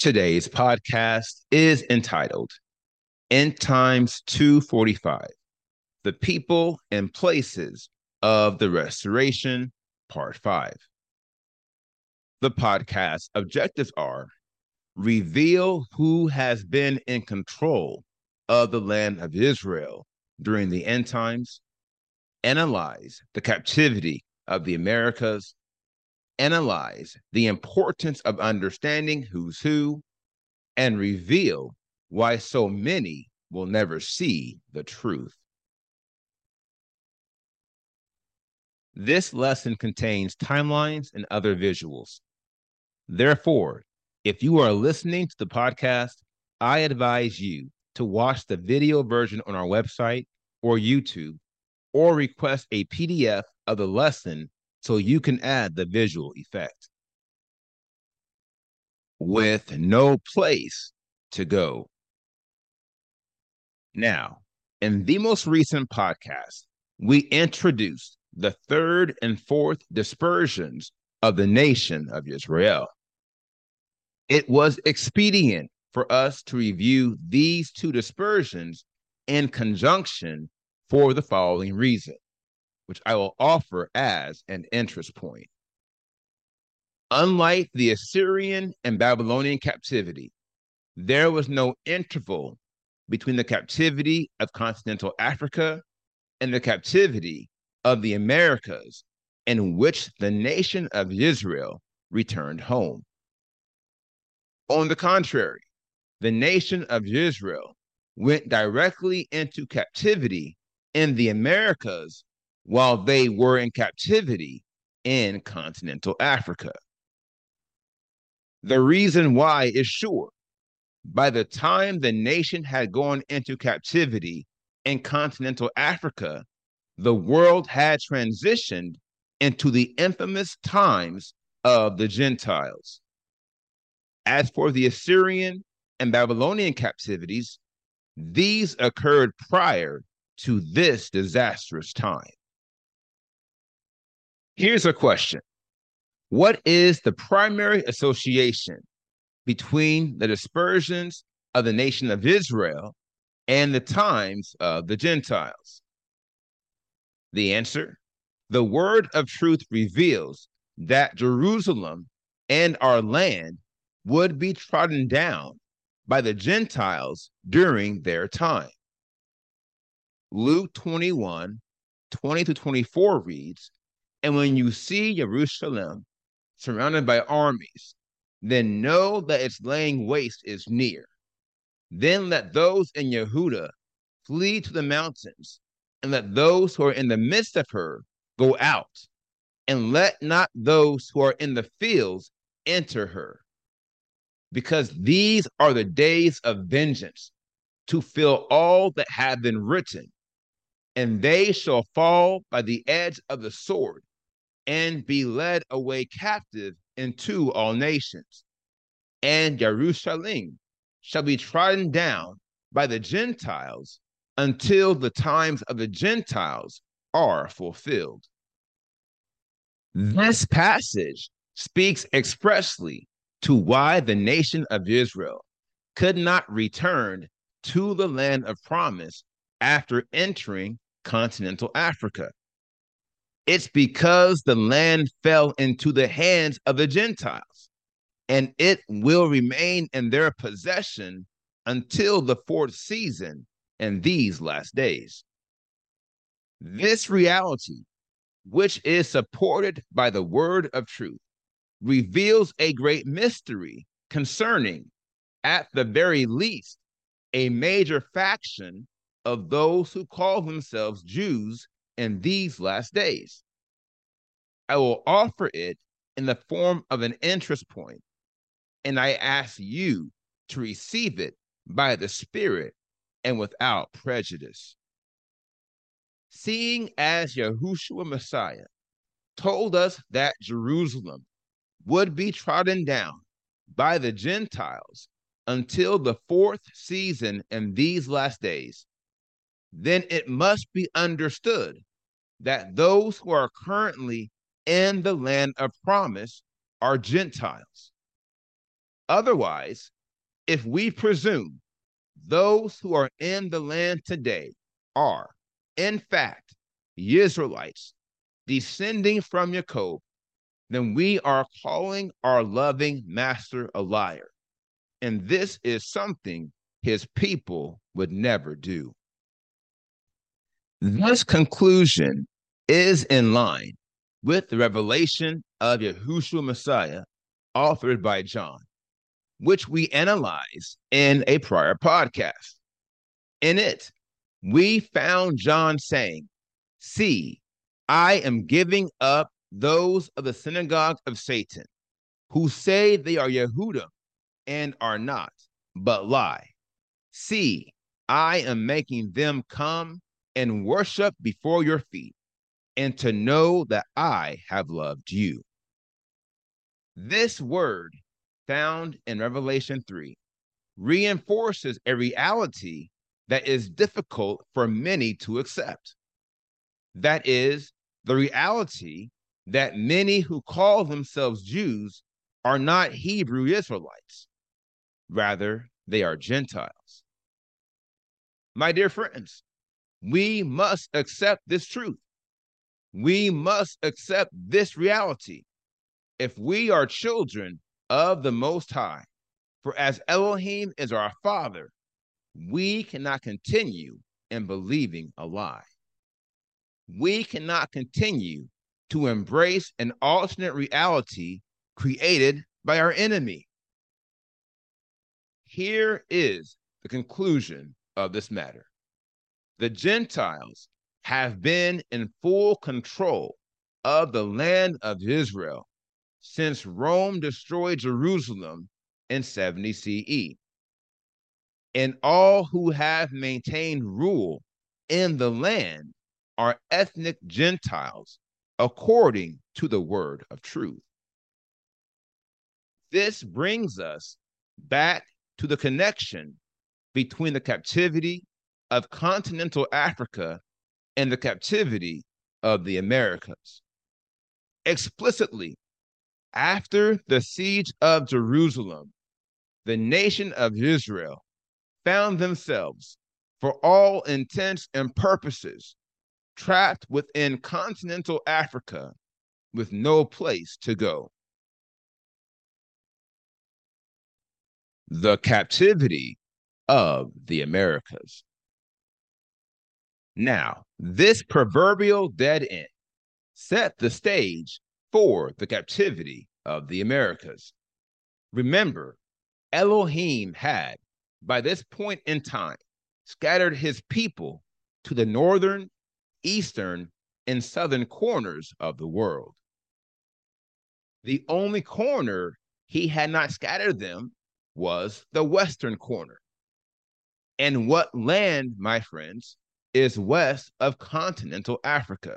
Today's podcast is entitled End Times 245 The People and Places of the Restoration, Part 5. The podcast objectives are reveal who has been in control of the land of Israel during the end times, analyze the captivity of the Americas, analyze the importance of understanding who's who, and reveal why so many will never see the truth. This lesson contains timelines and other visuals. Therefore, if you are listening to the podcast, I advise you to watch the video version on our website or YouTube or request a PDF of the lesson so you can add the visual effect. With no place to go. Now, in the most recent podcast, we introduced the third and fourth dispersions of the nation of Israel. It was expedient for us to review these two dispersions in conjunction for the following reason which I will offer as an interest point. Unlike the Assyrian and Babylonian captivity, there was no interval between the captivity of continental Africa and the captivity of the Americas, in which the nation of Israel returned home. On the contrary, the nation of Israel went directly into captivity in the Americas while they were in captivity in continental Africa. The reason why is sure. By the time the nation had gone into captivity in continental Africa, the world had transitioned into the infamous times of the Gentiles. As for the Assyrian and Babylonian captivities, these occurred prior to this disastrous time. Here's a question What is the primary association between the dispersions of the nation of Israel and the times of the Gentiles? The answer the word of truth reveals that Jerusalem and our land would be trodden down by the Gentiles during their time. Luke 21 20 to 24 reads, and when you see Jerusalem surrounded by armies, then know that its laying waste is near. Then let those in Yehuda flee to the mountains, and let those who are in the midst of her go out, and let not those who are in the fields enter her. Because these are the days of vengeance to fill all that have been written, and they shall fall by the edge of the sword and be led away captive into all nations. And Jerusalem shall be trodden down by the Gentiles until the times of the Gentiles are fulfilled. This passage speaks expressly to why the nation of Israel could not return to the land of promise after entering continental Africa. It's because the land fell into the hands of the Gentiles, and it will remain in their possession until the fourth season and these last days. This reality, which is supported by the word of truth, reveals a great mystery concerning, at the very least, a major faction of those who call themselves Jews in these last days. I will offer it in the form of an interest point, and I ask you to receive it by the Spirit and without prejudice. Seeing as Yahushua Messiah told us that Jerusalem would be trodden down by the Gentiles until the fourth season in these last days, then it must be understood that those who are currently in the land of promise are Gentiles. Otherwise, if we presume those who are in the land today are, in fact, Israelites descending from Jacob, then we are calling our loving master a liar. And this is something his people would never do. This conclusion is in line with the revelation of Yahushua Messiah authored by John, which we analyzed in a prior podcast. In it, we found John saying, See, I am giving up those of the synagogue of Satan who say they are Yehudim and are not, but lie. See, I am making them come and worship before your feet, and to know that I have loved you. This word found in Revelation 3 reinforces a reality that is difficult for many to accept. That is the reality that many who call themselves Jews are not Hebrew Israelites. Rather, they are Gentiles. My dear friends, we must accept this truth. We must accept this reality. If we are children of the Most High, for as Elohim is our Father, we cannot continue in believing a lie. We cannot continue to embrace an alternate reality created by our enemy. Here is the conclusion of this matter the Gentiles have been in full control of the land of Israel since Rome destroyed Jerusalem in 70 CE. And all who have maintained rule in the land are ethnic Gentiles according to the word of truth. This brings us back to the connection between the captivity of continental Africa and the captivity of the Americas. Explicitly, after the siege of Jerusalem, the nation of Israel found themselves, for all intents and purposes, trapped within continental Africa with no place to go. The captivity of the Americas. Now, this proverbial dead end set the stage for the captivity of the Americas. Remember, Elohim had, by this point in time, scattered his people to the northern, eastern, and southern corners of the world. The only corner he had not scattered them was the western corner. And what land, my friends, is west of continental Africa.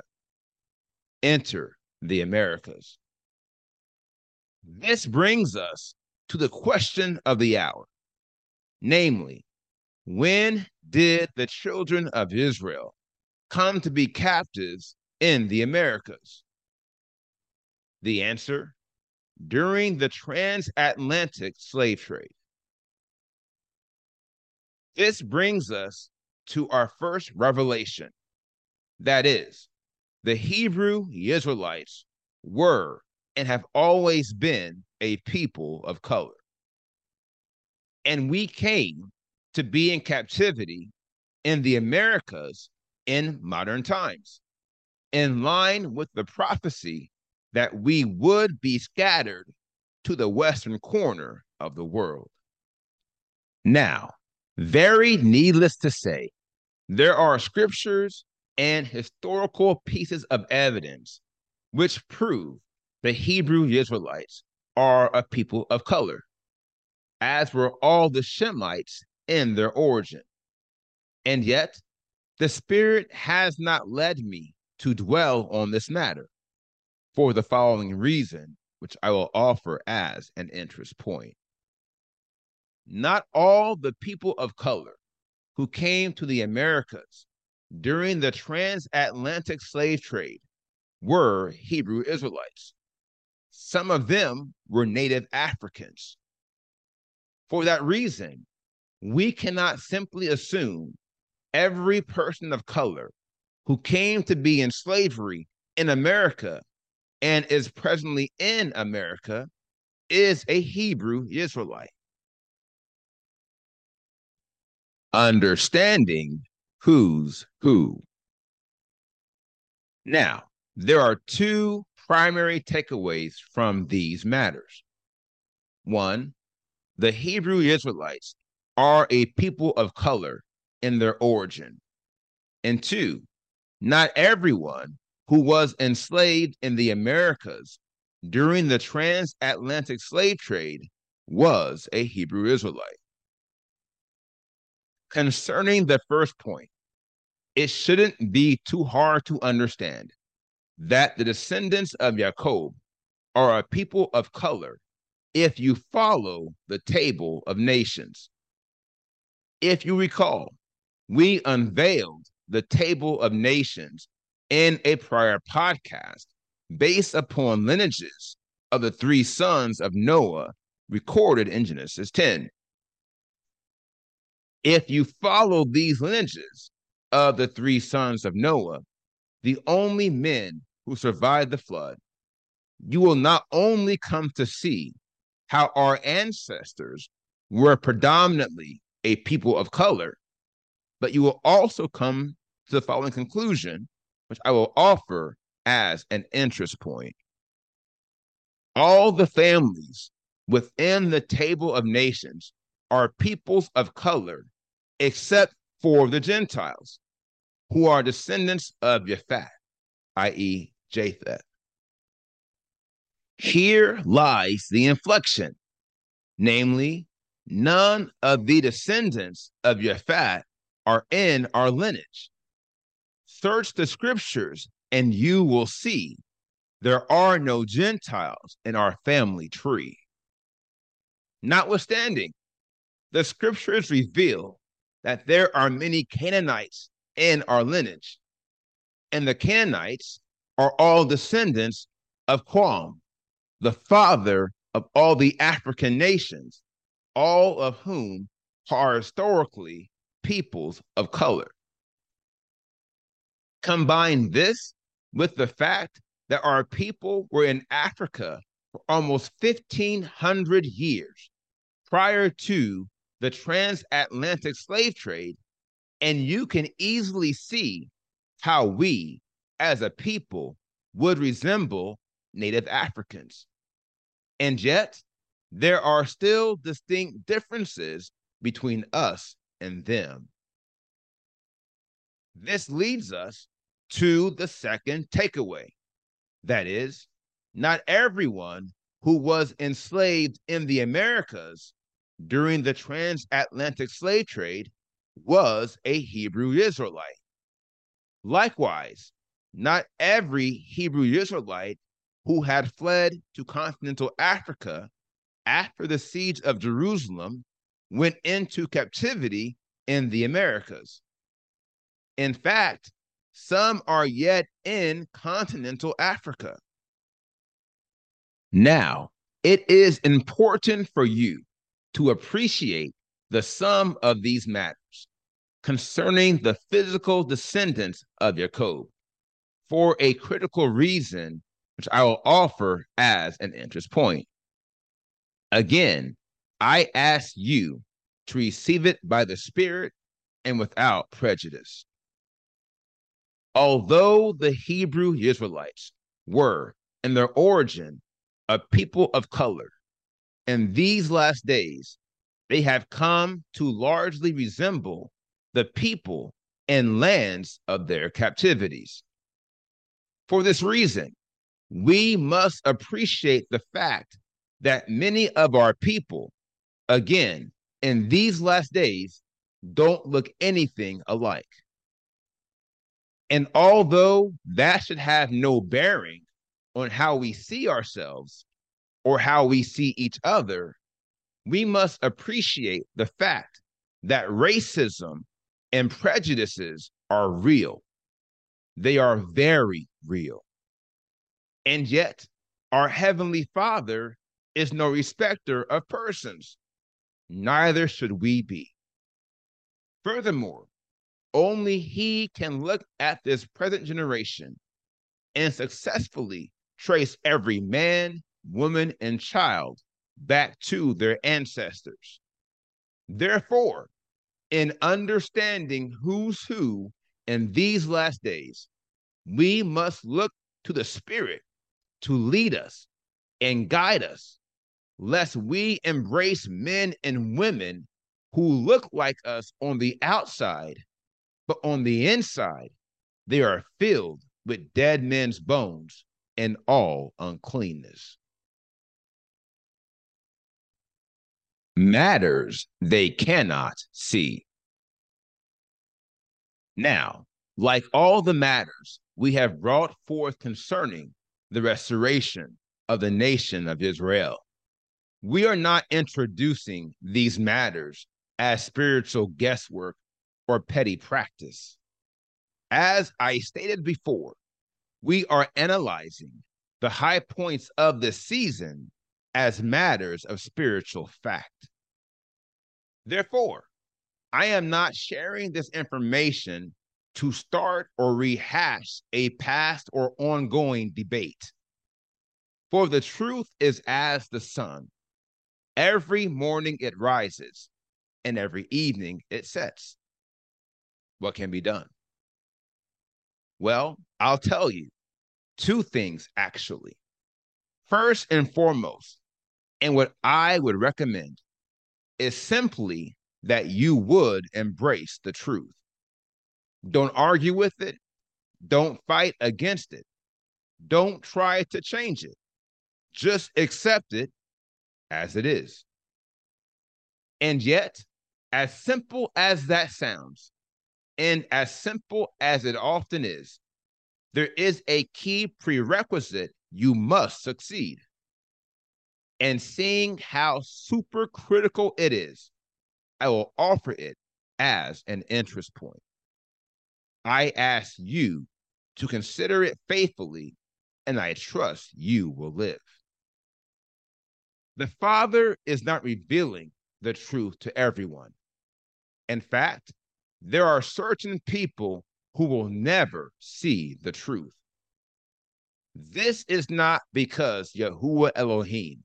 Enter the Americas. This brings us to the question of the hour namely, when did the children of Israel come to be captives in the Americas? The answer during the transatlantic slave trade. This brings us to our first revelation. That is, the Hebrew Israelites were and have always been a people of color. And we came to be in captivity in the Americas in modern times, in line with the prophecy that we would be scattered to the western corner of the world. Now, very needless to say, there are scriptures and historical pieces of evidence which prove the Hebrew Israelites are a people of color, as were all the Shemites in their origin. And yet, the Spirit has not led me to dwell on this matter for the following reason, which I will offer as an interest point. Not all the people of color who came to the Americas during the transatlantic slave trade were Hebrew Israelites. Some of them were native Africans. For that reason, we cannot simply assume every person of color who came to be in slavery in America and is presently in America is a Hebrew Israelite. Understanding who's who. Now, there are two primary takeaways from these matters. One, the Hebrew Israelites are a people of color in their origin. And two, not everyone who was enslaved in the Americas during the transatlantic slave trade was a Hebrew Israelite. Concerning the first point, it shouldn't be too hard to understand that the descendants of Jacob are a people of color if you follow the table of nations. If you recall, we unveiled the table of nations in a prior podcast based upon lineages of the three sons of Noah recorded in Genesis 10. If you follow these lineages of the three sons of Noah, the only men who survived the flood, you will not only come to see how our ancestors were predominantly a people of color, but you will also come to the following conclusion, which I will offer as an interest point. All the families within the table of nations are peoples of color, except for the Gentiles, who are descendants of Japhet, i.e., Japheth. Here lies the inflection, namely, none of the descendants of Japhet are in our lineage. Search the scriptures and you will see there are no Gentiles in our family tree. Notwithstanding, the scriptures reveal that there are many Canaanites in our lineage, and the Canaanites are all descendants of Cham, the father of all the African nations, all of whom are historically peoples of color. Combine this with the fact that our people were in Africa for almost 1,500 years prior to the transatlantic slave trade, and you can easily see how we, as a people, would resemble Native Africans. And yet, there are still distinct differences between us and them. This leads us to the second takeaway. That is, not everyone who was enslaved in the Americas during the transatlantic slave trade was a Hebrew Israelite. Likewise, not every Hebrew Israelite who had fled to continental Africa after the siege of Jerusalem went into captivity in the Americas. In fact, some are yet in continental Africa. Now, it is important for you to appreciate the sum of these matters concerning the physical descendants of Jacob for a critical reason, which I will offer as an interest point. Again, I ask you to receive it by the Spirit and without prejudice. Although the Hebrew Israelites were, in their origin, a people of color, in these last days, they have come to largely resemble the people and lands of their captivities. For this reason, we must appreciate the fact that many of our people, again, in these last days, don't look anything alike. And although that should have no bearing on how we see ourselves or how we see each other, we must appreciate the fact that racism and prejudices are real. They are very real. And yet, our Heavenly Father is no respecter of persons. Neither should we be. Furthermore, only He can look at this present generation and successfully trace every man, woman, and child back to their ancestors. Therefore, in understanding who's who in these last days, we must look to the Spirit to lead us and guide us, lest we embrace men and women who look like us on the outside, but on the inside, they are filled with dead men's bones and all uncleanness. Matters they cannot see. Now, like all the matters we have brought forth concerning the restoration of the nation of Israel, we are not introducing these matters as spiritual guesswork or petty practice. As I stated before, we are analyzing the high points of the season as matters of spiritual fact. Therefore, I am not sharing this information to start or rehash a past or ongoing debate. For the truth is as the sun. Every morning it rises, and every evening it sets. What can be done? Well, I'll tell you two things actually. First and foremost, and what I would recommend is simply that you would embrace the truth. Don't argue with it. Don't fight against it. Don't try to change it. Just accept it as it is. And yet, as simple as that sounds, and as simple as it often is, there is a key prerequisite you must succeed. And seeing how super critical it is, I will offer it as an interest point. I ask you to consider it faithfully, and I trust you will live. The Father is not revealing the truth to everyone. In fact, there are certain people who will never see the truth. This is not because Yahuwah Elohim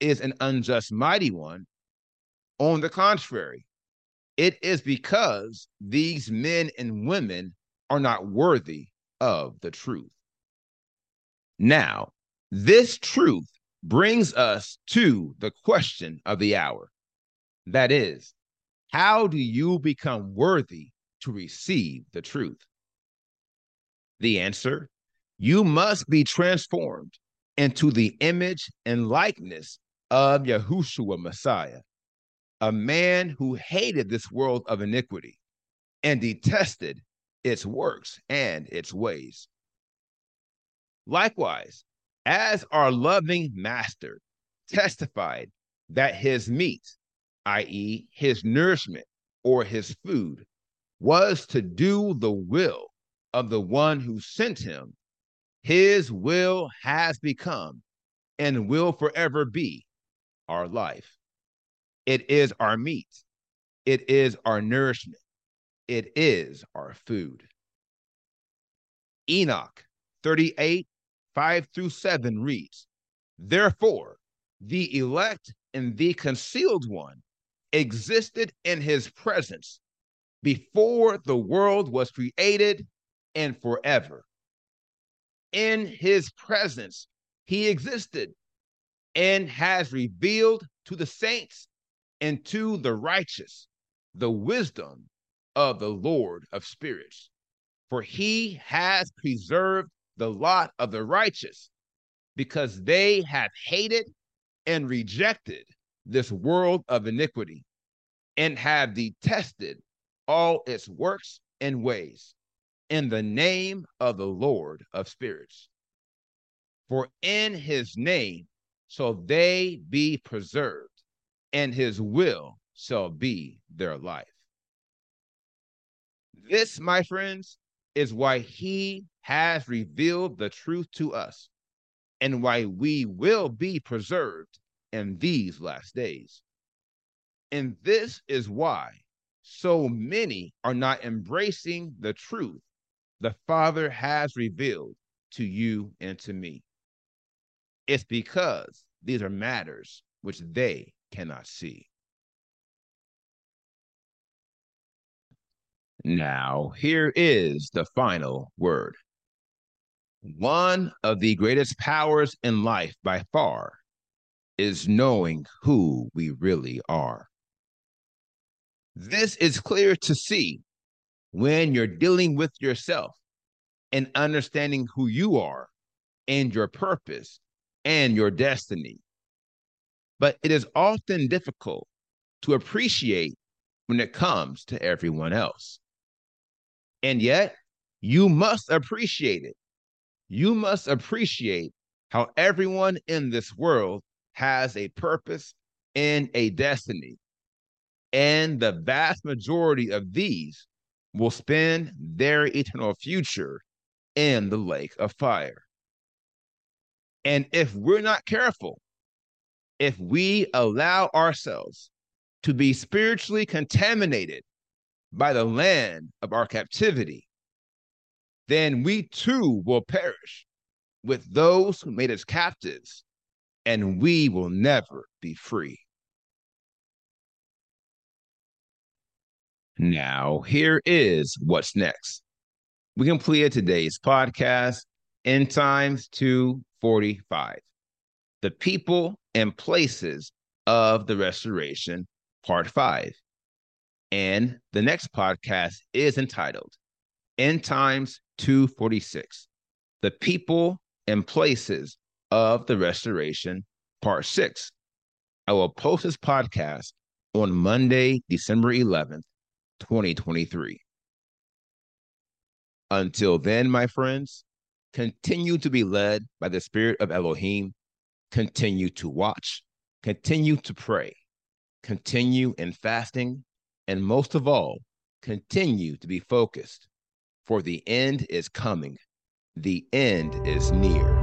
is an unjust mighty one. On the contrary, it is because these men and women are not worthy of the truth. Now, this truth brings us to the question of the hour. That is, how do you become worthy to receive the truth? The answer you must be transformed into the image and likeness of Yahushua Messiah, a man who hated this world of iniquity and detested its works and its ways. Likewise, as our loving master testified that his meat i.e., his nourishment or his food, was to do the will of the one who sent him, his will has become and will forever be our life. It is our meat, it is our nourishment, it is our food. Enoch 38, 5 through 7 reads, Therefore, the elect and the concealed one existed in his presence before the world was created and forever. In his presence, he existed and has revealed to the saints and to the righteous the wisdom of the Lord of spirits. For he has preserved the lot of the righteous because they have hated and rejected this world of iniquity and have detested all its works and ways in the name of the Lord of spirits. For in his name shall they be preserved, and his will shall be their life. This, my friends, is why he has revealed the truth to us and why we will be preserved in these last days. And this is why so many are not embracing the truth the Father has revealed to you and to me. It's because these are matters which they cannot see. Now, here is the final word. One of the greatest powers in life by far is knowing who we really are. This is clear to see when you're dealing with yourself and understanding who you are and your purpose and your destiny. But it is often difficult to appreciate when it comes to everyone else. And yet, you must appreciate it. You must appreciate how everyone in this world has a purpose and a destiny. And the vast majority of these will spend their eternal future in the lake of fire. And if we're not careful, if we allow ourselves to be spiritually contaminated by the land of our captivity, then we too will perish with those who made us captives, and we will never be free. Now, here is what's next. We completed today's podcast, End Times 245. The People and Places of the Restoration, Part 5. And the next podcast is entitled End Times 246 The People and Places of the Restoration, Part 6. I will post this podcast on Monday, December 11th 2023. Until then, my friends, continue to be led by the Spirit of Elohim. Continue to watch, continue to pray, continue in fasting, and most of all, continue to be focused, for the end is coming. The end is near.